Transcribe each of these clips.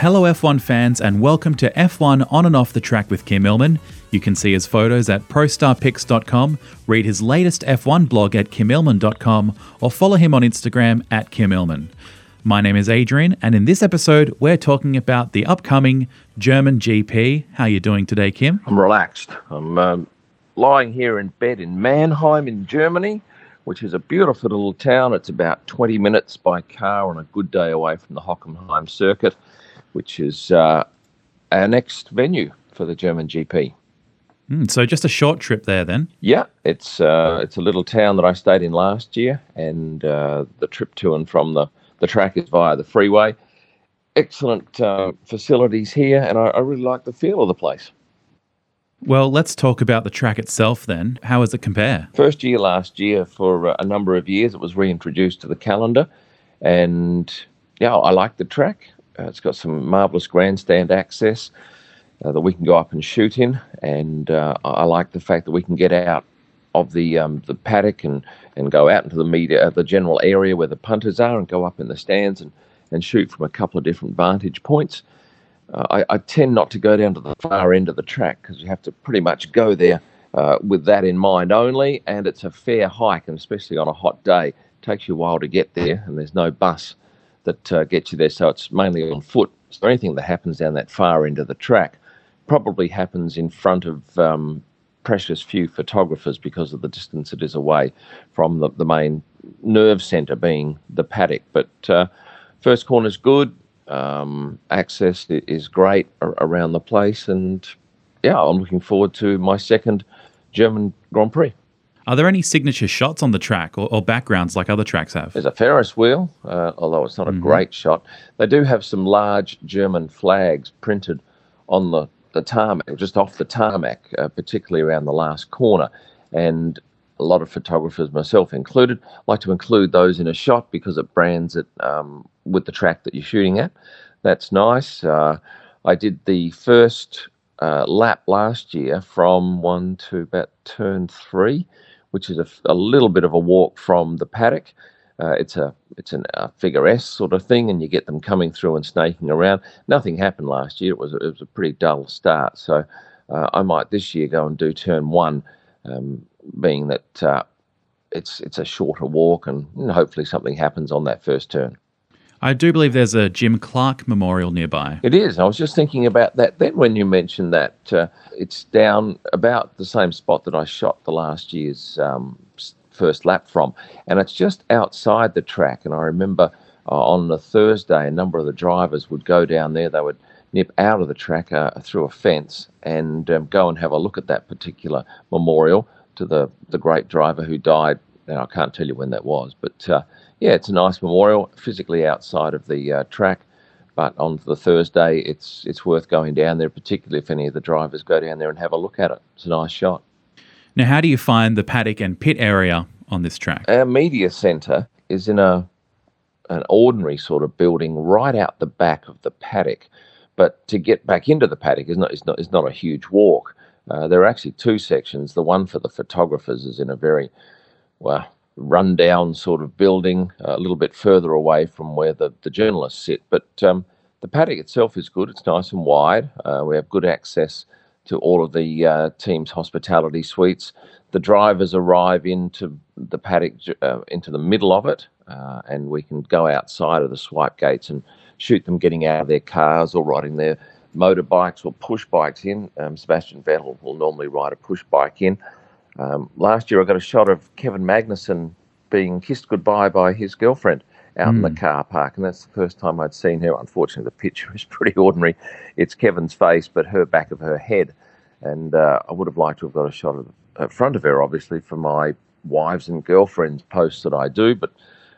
Hello, F1 fans, and welcome to F1 on and off the track with Kym Illman. You can see his photos at prostarpics.com, read his latest F1 blog at kymillman.com, or follow him on Instagram at Kym Illman. My name is Adrian, and in this episode, we're talking about the upcoming German GP. How are you doing today, Kym? I'm relaxed. I'm um, lying here in bed in Mannheim in Germany, which is a beautiful little town. It's about 20 minutes by car on a good day away from the Hockenheim circuit, which is uh, our next venue for the German GP. Mm, so just a short trip there, then. Yeah, it's uh, it's a little town that I stayed in last year, and uh, the trip to and from the the track is via the freeway. Excellent uh, facilities here, and I, I really like the feel of the place. Well, let's talk about the track itself then. How does it compare? First year last year, for uh, a number of years, it was reintroduced to the calendar. And yeah, I like the track. Uh, it's got some marvellous grandstand access uh, that we can go up and shoot in. And uh, I like the fact that we can get out of the um, the paddock and, and go out into the media, uh, the general area where the punters are, and go up in the stands and, and shoot from a couple of different vantage points. Uh, I, I, tend not to go down to the far end of the track because you have to pretty much go there uh, with that in mind only, and it's a fair hike, and especially on a hot day, it takes you a while to get there, and there's no bus that uh, gets you there, so it's mainly on foot. So anything that happens down that far end of the track probably happens in front of um, precious few photographers because of the distance it is away from the, the main nerve centre being the paddock. But uh, first corner's good. Um, access is great around the place, and yeah, I'm looking forward to my second German Grand Prix. Are there any signature shots on the track or, or backgrounds like other tracks have? There's a Ferris wheel, uh, although it's not a mm-hmm. great shot. They do have some large German flags printed on the the tarmac, just off the tarmac, uh, particularly around the last corner. And a lot of photographers, myself included, like to include those in a shot because it brands it um, with the track that you're shooting at. That's nice. Uh, I did the first uh, lap last year from one to about turn three, which is a, a little bit of a walk from the paddock. Uh, it's a it's a uh, figure S sort of thing, and you get them coming through and snaking around. Nothing happened last year. It was it was a pretty dull start. So uh, I might this year go and do turn one, um, being that uh, it's it's a shorter walk, and hopefully something happens on that first turn. I do believe there's a Jim Clark Memorial nearby. It is. I was just thinking about that then when you mentioned that. Uh, it's down about the same spot that I shot the last year's um, first lap from. And it's just outside the track. And I remember uh, on the Thursday, a number of the drivers would go down there. They would nip out of the track uh, through a fence and um, go and have a look at that particular memorial to the, the great driver who died. Now, I can't tell you when that was, but uh, yeah, it's a nice memorial physically outside of the uh, track. But on the Thursday, it's it's worth going down there, particularly if any of the drivers go down there and have a look at it. It's a nice shot. Now, how do you find the paddock and pit area on this track? Our media centre is in a an ordinary sort of building right out the back of the paddock. But to get back into the paddock is not is not is not a huge walk. Uh, there are actually two sections. The one for the photographers is in a very well rundown sort of building, a little bit further away from where the, the journalists sit. But um, the paddock itself is good. It's nice and wide. Uh, we have good access to all of the uh, team's hospitality suites. The drivers arrive into the paddock, uh, into the middle of it, uh, and we can go outside of the swipe gates and shoot them getting out of their cars or riding their motorbikes or push bikes in. Um, Sebastian Vettel will normally ride a push bike in. Um, last year, I got a shot of Kevin Magnussen being kissed goodbye by his girlfriend out mm. in the hmm. car park, and that's the first time I'd seen her. Unfortunately, the picture is pretty ordinary. It's Kevin's face, but her back of her head. And uh, I would have liked to have got a shot of the front of her, obviously, for my wives and girlfriends posts that I do. But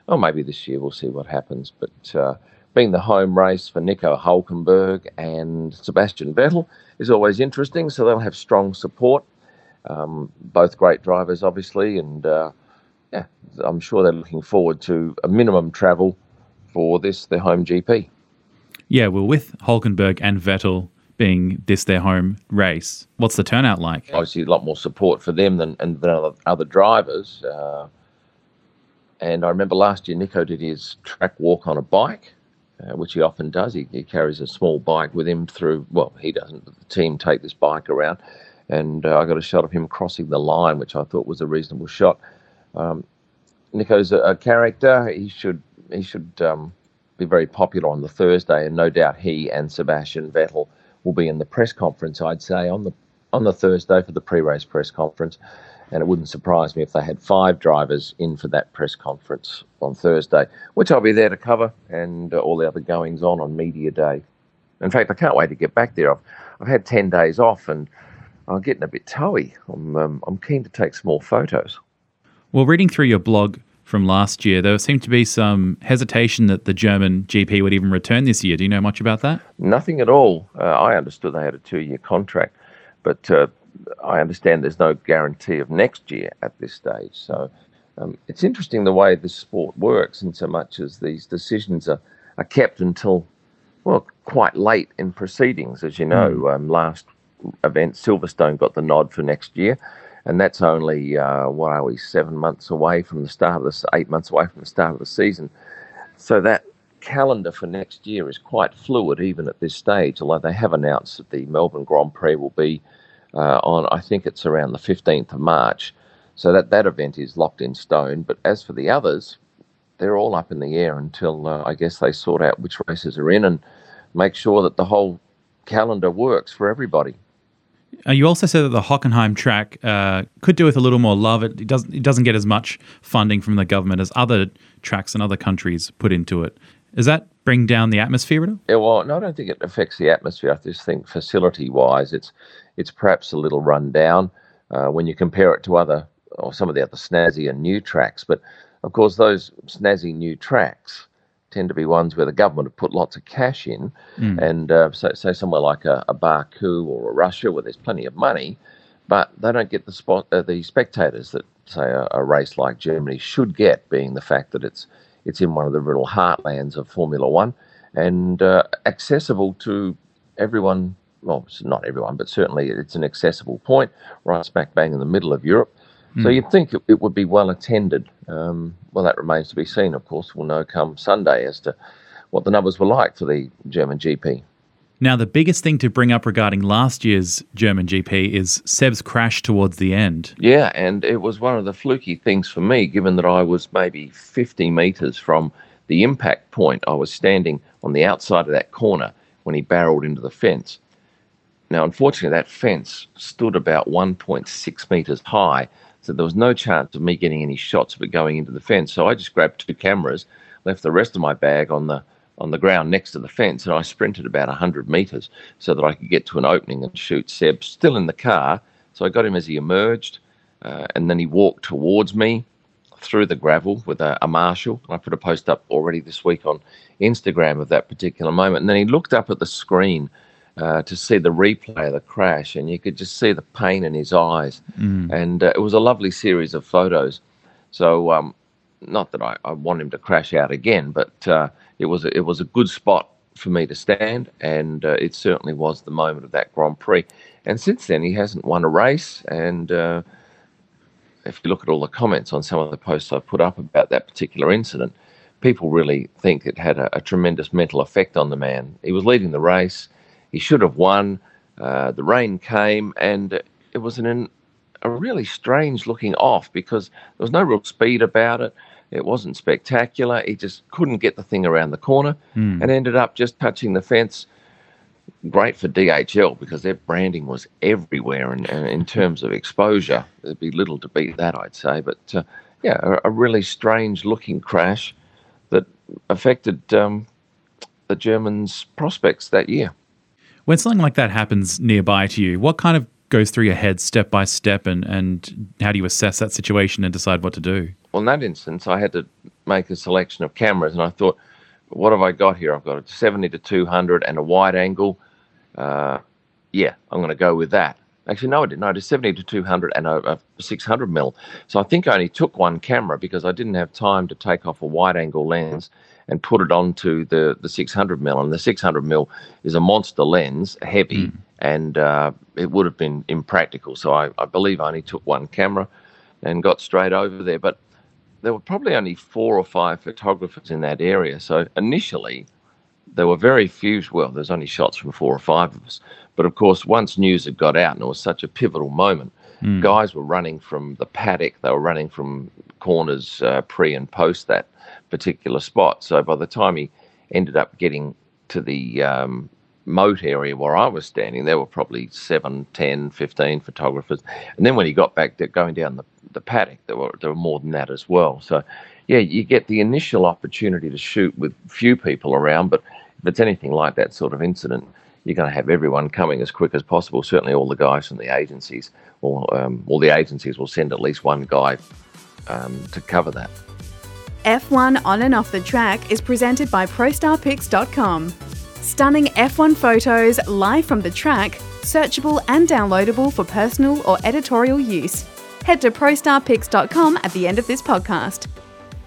oh, maybe this year we'll see what happens. But uh, being the home race for Nico Hulkenberg and Sebastian Vettel is always interesting. So they'll have strong support. Um, both great drivers, obviously, and uh, yeah, I'm sure they're looking forward to a minimum travel for this, their home GP. Yeah, well, with Hulkenberg and Vettel being this their home race, what's the turnout like? Obviously, a lot more support for them than, and than other, other drivers. Uh, and I remember last year, Nico did his track walk on a bike. uh, which he often does. He, he, carries a small bike with him through. Well, he doesn't. But the team take this bike around, and uh, I got a shot of him crossing the line, which I thought was a reasonable shot. Um, Nico's a, a, character. He should he should um, be very popular on the Thursday, and no doubt he and Sebastian Vettel will be in the press conference. I'd say on the on the Thursday for the pre-race press conference, and it wouldn't surprise me if they had five drivers in for that press conference on Thursday, which I'll be there to cover, and uh, all the other goings on on media day. In fact, I can't wait to get back there. I've I've had ten days off, and I'm getting a bit toey. I'm um, I'm keen to take some more photos. Well, reading through your blog from last year, there seemed to be some hesitation that the German GP would even return this year. Do you know much about that? Nothing at all. Uh, I understood they had a two year contract, but uh, I understand there's no guarantee of next year at this stage. So um, it's interesting the way this sport works, in so much as these decisions are, are kept until, well, quite late in proceedings. As you know, mm. um, last event, Silverstone got the nod for next year and that's only uh, what are we seven months away from the start of this, eight months away from the start of the season. So that calendar for next year is quite fluid even at this stage. Although they have announced that the Melbourne Grand Prix will be uh, on, I think it's around the fifteenth of March. So that that event is locked in stone. But as for the others, they're all up in the air until uh, I guess they sort out which races are in and make sure that the whole calendar works for everybody. Uh, you also said that the Hockenheim track uh, could do with a little more love. It, it, doesn't. It doesn't get as much funding from the government as other tracks in other countries put into it. Does that bring down the atmosphere at all? Yeah, well, no, I don't think it affects the atmosphere. I just think facility-wise, it's it's perhaps a little run down uh, when you compare it to other or some of the other snazzy and new tracks. But of course, those snazzy new tracks tend to be ones where the government have put lots of cash in, mm. and uh, so, so somewhere like a, a, Baku or a Russia where there's plenty of money, but they don't get the spot uh, the spectators that say a, a, race like Germany should get, being the fact that it's it's in one of the real heartlands of Formula One and uh, accessible to everyone. Well, not everyone, but certainly it's an accessible point right smack bang in the middle of Europe. So hmm. you'd think it, it, would be well attended. Um, well, that remains to be seen, of course. We'll know come Sunday as to what the numbers were like for the German GP. Now, the biggest thing to bring up regarding last year's German GP is Seb's crash towards the end. Yeah, and it was one of the fluky things for me, given that I was maybe 50 metres from the impact point. I was standing on the outside of that corner when he barreled into the fence. Now, unfortunately, that fence stood about 1.6 metres high, so there was no chance of me getting any shots of it going into the fence. So I just grabbed two cameras, left the rest of my bag on the on the ground next to the fence, and I sprinted about 100 metres so that I could get to an opening and shoot Seb still in the car. So I got him as he emerged, uh, and then he walked towards me through the gravel with a, a marshal. I put a post up already this week on Instagram of that particular moment. And then he looked up at the screen uh, to see the replay of the crash, and you could just see the pain in his eyes. Mm. And uh, it was a lovely series of photos. So, um, not that I, I, want him to crash out again, but uh, it was a, it was a good spot for me to stand, and uh, it certainly was the moment of that Grand Prix. And since then, he hasn't won a race. And uh, if you look at all the comments on some of the posts I've put up about that particular incident, people really think it had a, a tremendous mental effect on the man. He was leading the race he should have won. Uh, the rain came, and it was an, a really strange looking off because there was no real speed about it. It wasn't spectacular. He just couldn't get the thing around the corner mm. and ended up just touching the fence. Great for DHL because their branding was everywhere, and, and in terms of exposure, there'd be little to beat that, I'd say. But uh, yeah, a, a, really strange looking crash that affected um, the Germans' prospects that year. When something like that happens nearby to you, what kind of goes through your head step by step and, and how do you assess that situation and decide what to do? Well, in that instance, I had to make a selection of cameras and I thought, what have I got here? I've got a 70 to 200 and a wide angle. Uh, yeah, I'm going to go with that. Actually, no, I didn't. I had a 70 to 200 and a, a 600 mil. So I think I only took one camera because I didn't have time to take off a wide angle lens and put it onto the, the 600 mil. And the 600 mil is a monster lens, heavy, mm. and uh, it would have been impractical. So I, I believe I only took one camera and got straight over there. But there were probably only four or five photographers in that area. So initially, there were very few. Well, there's only shots from four or five of us. But of course, once news had got out, and it was such a pivotal moment, mm. guys were running from the paddock. They were running from corners uh, pre and post that particular spot. So by the time he ended up getting to the um, moat area where I was standing, there were probably 7, 10, 15 photographers. And then when he got back to going down the, the paddock, there were, there were more than that as well. So, yeah, you get the initial opportunity to shoot with few people around, but if it's anything like that sort of incident, you're going to have everyone coming as quick as possible. Certainly, all the guys from the agencies, or um, all the agencies will send at least one guy um, to cover that. F1 on and off the track is presented by ProStarPics.com. Stunning F1 photos live from the track, searchable and downloadable for personal or editorial use. Head to ProStarPics.com at the end of this podcast.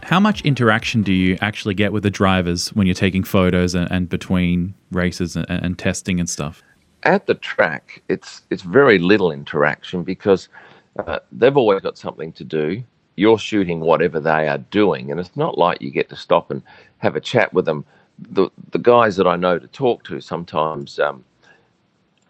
How much interaction do you actually get with the drivers when you're taking photos and, and between races and, and, testing and stuff? At the track, it's it's very little interaction because uh, they've always got something to do. You're shooting whatever they are doing, and it's not like you get to stop and have a chat with them. The the guys that I know to talk to sometimes. Um,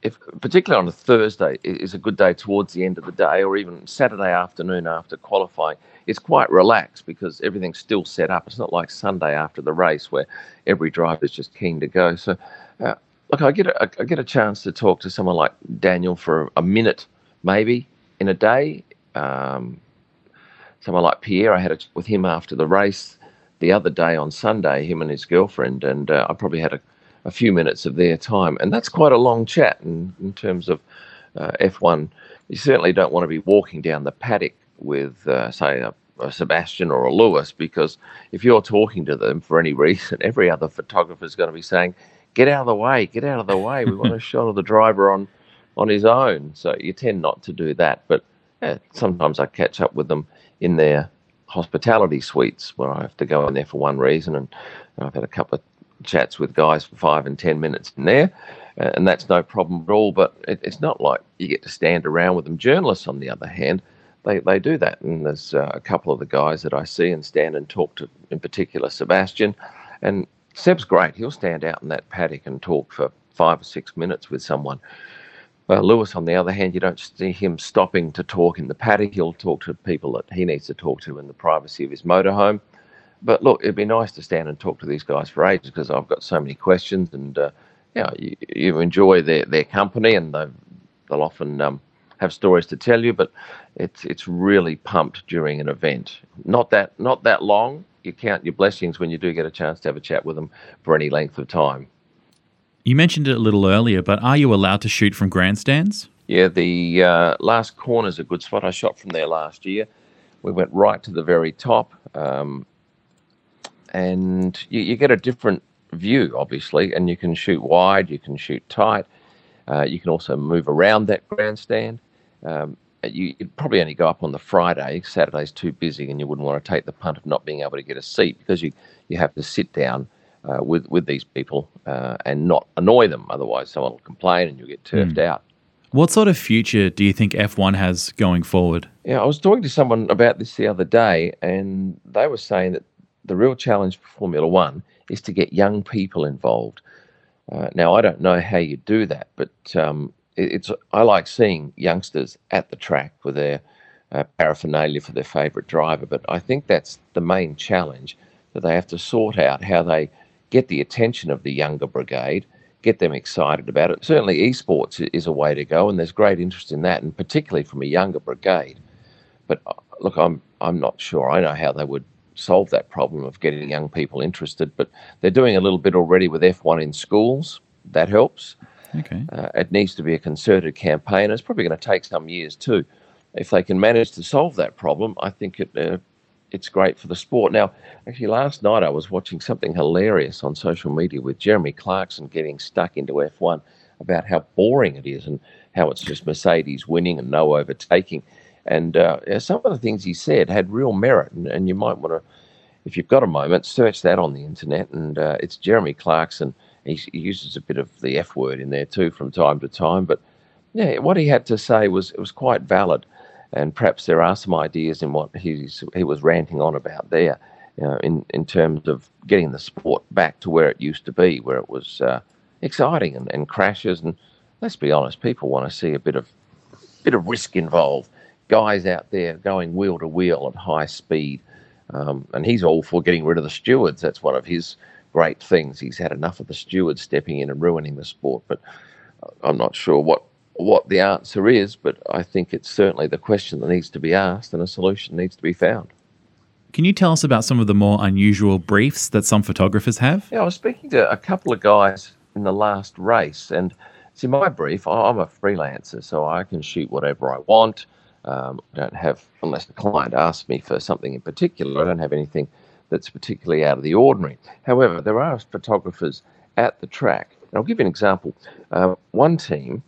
if, particularly on a Thursday, is a good day towards the end of the day, or even Saturday afternoon after qualifying it's quite relaxed because everything's still set up. It's not like Sunday after the race where every driver is just keen to go. So, uh, look, I get a, I get a chance to talk to someone like Daniel for a minute, maybe in a day. Um, someone like Pierre, I had it with him after the race the other day on Sunday, him and his girlfriend, and uh, I probably had a, a, few minutes of their time, and that's quite a long chat in, in terms of uh, F1. You certainly don't want to be walking down the paddock with, uh, say, a, a, Sebastian or a Lewis, because if you're talking to them for any reason, every other photographer is going to be saying, "Get out of the way! Get out of the way! We want a shot of the driver on on his own." So you tend not to do that, but yeah, sometimes I catch up with them in their hospitality suites where I have to go in there for one reason, and I've had a couple of chats with guys for five and ten minutes in there and that's no problem at all. But it, it's not like you get to stand around with them. Journalists, on the other hand, they, they do that. And there's uh, a couple of the guys that I see and stand and talk to, in particular, Sebastian. And Seb's great. He'll stand out in that paddock and talk for five or six minutes with someone. Well, Lewis, on the other hand, you don't see him stopping to talk in the paddock. He'll talk to people that he needs to talk to in the privacy of his motorhome. But look, it'd be nice to stand and talk to these guys for ages because I've got so many questions, and uh, you, know, you, you enjoy their, their company, and they'll often um, have stories to tell you, but it's it's really pumped during an event. Not that not that long. You count your blessings when you do get a chance to have a chat with them for any length of time. You mentioned it a little earlier, but are you allowed to shoot from grandstands? Yeah, the uh, last corner is a good spot. I shot from there last year. We went right to the very top, um, and you, you get a different view, obviously, and you can shoot wide, you can shoot tight. Uh, you can also move around that grandstand. Um, you, would probably only go up on the Friday. Saturday's too busy, and you wouldn't want to take the punt of not being able to get a seat because you, you have to sit down uh, with with these people uh, and not annoy them. Otherwise, someone will complain and you'll get turfed mm. out. What sort of future do you think F1 has going forward? Yeah, I was talking to someone about this the other day, and they were saying that the real challenge for Formula One is to get young people involved. Uh, now, I don't know how you do that, but um, it's I like seeing youngsters at the track with their uh, paraphernalia for their favourite driver, but I think that's the main challenge that they have to sort out how they get the attention of the younger brigade, get them excited about it. Certainly, esports is a way to go, and there's great interest in that, and particularly from a younger brigade. But uh, look, I'm I'm not sure. I know how they would solve that problem of getting young people interested, but they're doing a little bit already with F1 in schools. That helps. Okay. Uh, it needs to be a concerted campaign. It's probably going to take some years too. If they can manage to solve that problem, I think it uh, it's great for the sport. Now, actually, last night I was watching something hilarious on social media with Jeremy Clarkson getting stuck into F1 about how boring it is and how it's just Mercedes winning and no overtaking. And uh, some of the things he said had real merit, and, and you might want to, if you've got a moment, search that on the internet. And uh, it's Jeremy Clarkson he, he uses a bit of the F word in there too from time to time. But yeah, what he had to say was it was quite valid, and perhaps there are some ideas in what he's he was ranting on about there. you know, in in terms of getting the sport back to where it used to be, where it was uh, exciting and, and crashes. And let's be honest, people want to see a bit of bit of risk involved. Guys out there going wheel to wheel at high speed, um, and he's all for getting rid of the stewards. That's one of his great things. He's had enough of the stewards stepping in and ruining the sport. But I'm not sure what what the answer is, but I think it's certainly the question that needs to be asked and a solution needs to be found. Can you tell us about some of the more unusual briefs that some photographers have? Yeah, I was speaking to a couple of guys in the last race, and see, my brief, I'm a freelancer, so I can shoot whatever I want. Um, I don't have, unless the client asks me for something in particular, I don't have anything that's particularly out of the ordinary. However, there are photographers at the track. And I'll give you an example. Uh, one team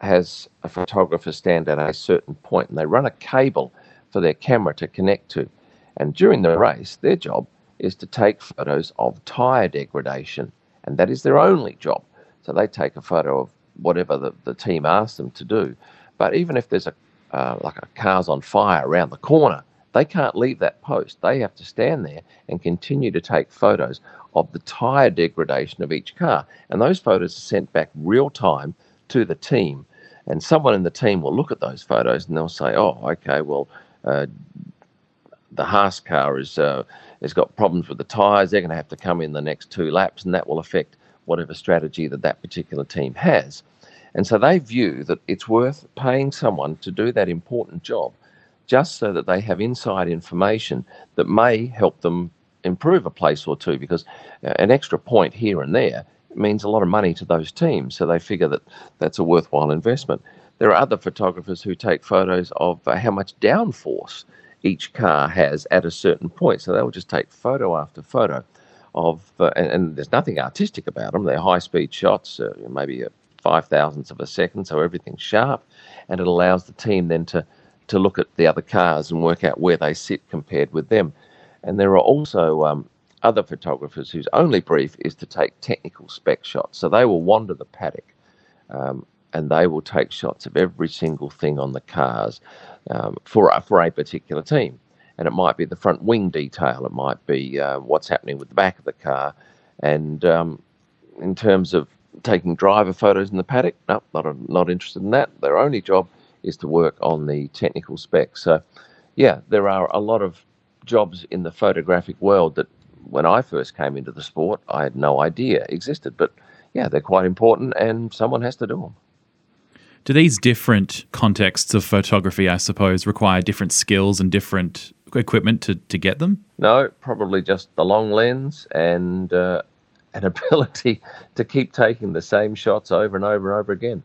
has a photographer stand at a certain point and they run a cable for their camera to connect to. And during the race, their job is to take photos of tyre degradation, and that is their only job. So they take a photo of whatever the, the team asks them to do. But even if there's a uh, like a car's on fire around the corner, they can't leave that post. They have to stand there and continue to take photos of the tyre degradation of each car. And those photos are sent back real time to the team. And someone in the team will look at those photos and they'll say, oh, okay, well, uh, the Haas car is, uh, has got problems with the tyres. They're going to have to come in the next two laps, and that will affect whatever strategy that that particular team has. And so they view that it's worth paying someone to do that important job just so that they have inside information that may help them improve a place or two because uh, an extra point here and there means a lot of money to those teams. So they figure that that's a worthwhile investment. There are other photographers who take photos of uh, how much downforce each car has at a certain point. So they'll just take photo after photo of, uh, and, and, there's nothing artistic about them. They're high speed shots, uh, maybe a five thousandths of a second, so everything's sharp, and it allows the team then to to look at the other cars and work out where they sit compared with them. And there are also um, other photographers whose only brief is to take technical spec shots. So they will wander the paddock um, and they will take shots of every single thing on the cars um, for, for a particular team. And it might be the front wing detail, it might be uh, what's happening with the back of the car. And um, in terms of taking driver photos in the paddock, no, not, not interested in that. Their only job is to work on the technical specs. So, yeah, there are a lot of jobs in the photographic world that when I first came into the sport, I had no idea existed. But yeah, they're quite important and someone has to do them. Do these different contexts of photography, I suppose, require different skills and different equipment to, to get them? No, probably just the long lens and uh, an ability to keep taking the same shots over and over and over again.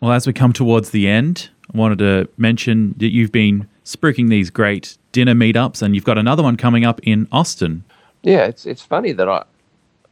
Well, as we come towards the end, I wanted to mention that you've been spruiking these great dinner meetups, and you've got another one coming up in Austin. Yeah, it's it's funny that I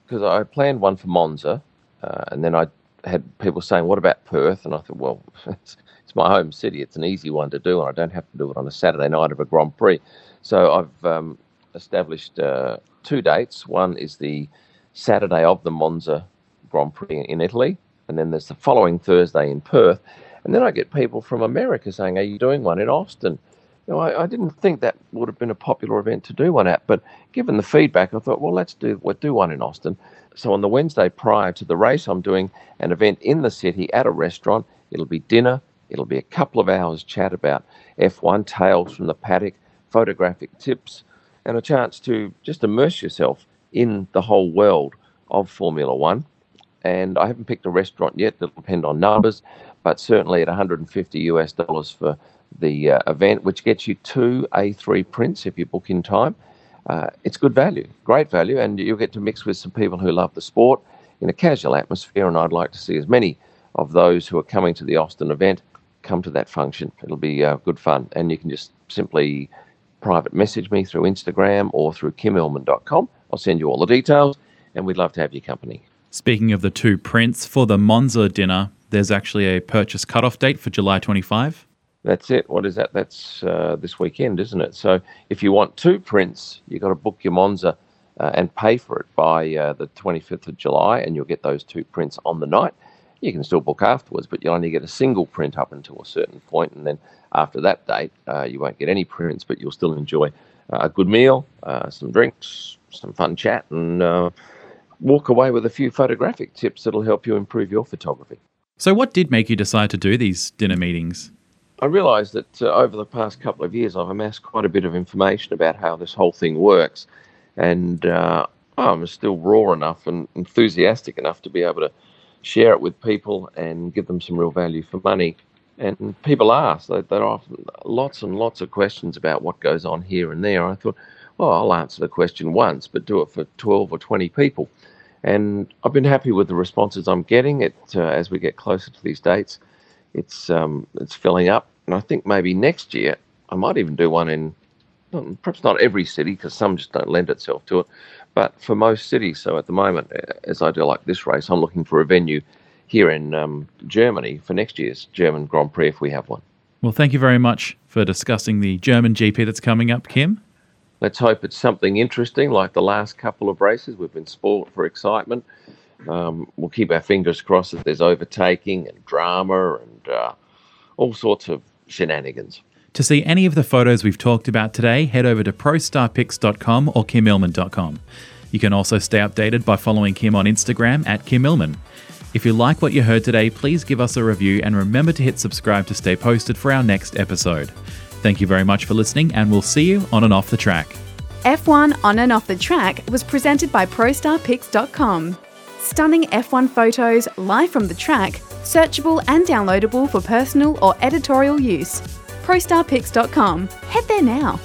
because I planned one for Monza, uh, and then I had people saying, "What about Perth?" And I thought, well, it's, it's, my home city; it's an easy one to do, and I don't have to do it on a Saturday night of a Grand Prix. So I've um, established uh, two dates. One is the Saturday of the Monza Grand Prix in Italy, and then there's the following Thursday in Perth. And then I get people from America saying, Are you doing one in Austin? I, I, didn't think that would have been a popular event to do one at, but given the feedback, I thought, well, let's do we'll do one in Austin. So on the Wednesday prior to the race, I'm doing an event in the city at a restaurant. It'll be dinner. It'll be a couple of hours chat about F1 tales from the paddock, photographic tips, and a chance to just immerse yourself in the whole world of Formula One. And I haven't picked a restaurant yet. It'll depend on numbers but certainly at 150 US dollars for the uh, event, which gets you two A3 prints if you book in time. Uh, it's good value, great value, and you'll get to mix with some people who love the sport in a casual atmosphere. And I'd like to see as many of those who are coming to the Austin event come to that function. It'll be uh, good fun, and you can just simply private message me through Instagram or through kymillman.com. I'll send you all the details, and we'd love to have your company. Speaking of the two prints for the Monza dinner, there's actually a purchase cutoff date for July 25. That's it. What is that? That's uh, this weekend, isn't it? So if you want two prints, you've got to book your Monza uh, and pay for it by uh, the 25th of July, and you'll get those two prints on the night. You can still book afterwards, but you'll only get a single print up until a certain point, and then after that date, uh, you won't get any prints, but you'll still enjoy a good meal, uh, some drinks, some fun chat, and uh, walk away with a few photographic tips that'll help you improve your photography. So, what did make you decide to do these dinner meetings? I realised that uh, over the past couple of years, I've amassed quite a bit of information about how this whole thing works, and uh, I'm still raw enough and enthusiastic enough to be able to share it with people and give them some real value for money. And people ask, they, they're often lots and lots of questions about what goes on here and there. I thought, well, I'll answer the question once, but do it for 12 or 20 people. And I've been happy with the responses I'm getting. It uh, as we get closer to these dates, it's um, it's filling up, and I think maybe next year I might even do one in perhaps not every city because some just don't lend itself to it, but for most cities. So at the moment, as I do like this race, I'm looking for a venue here in um, Germany for next year's German Grand Prix if we have one. Well, thank you very much for discussing the German GP that's coming up, Kym. Let's hope it's something interesting like the last couple of races. We've been spoiled for excitement. Um, we'll keep our fingers crossed that there's overtaking and drama and uh, all sorts of shenanigans. To see any of the photos we've talked about today, head over to prostarpics.com or kymillman.com. You can also stay updated by following Kym on Instagram at Kym Illman. If you like what you heard today, please give us a review and remember to hit subscribe to stay posted for our next episode. Thank you very much for listening, and we'll see you on and off the track. F1 On and Off the Track was presented by ProStarPics.com. Stunning F1 photos live from the track, searchable and downloadable for personal or editorial use. ProStarPics.com. Head there now.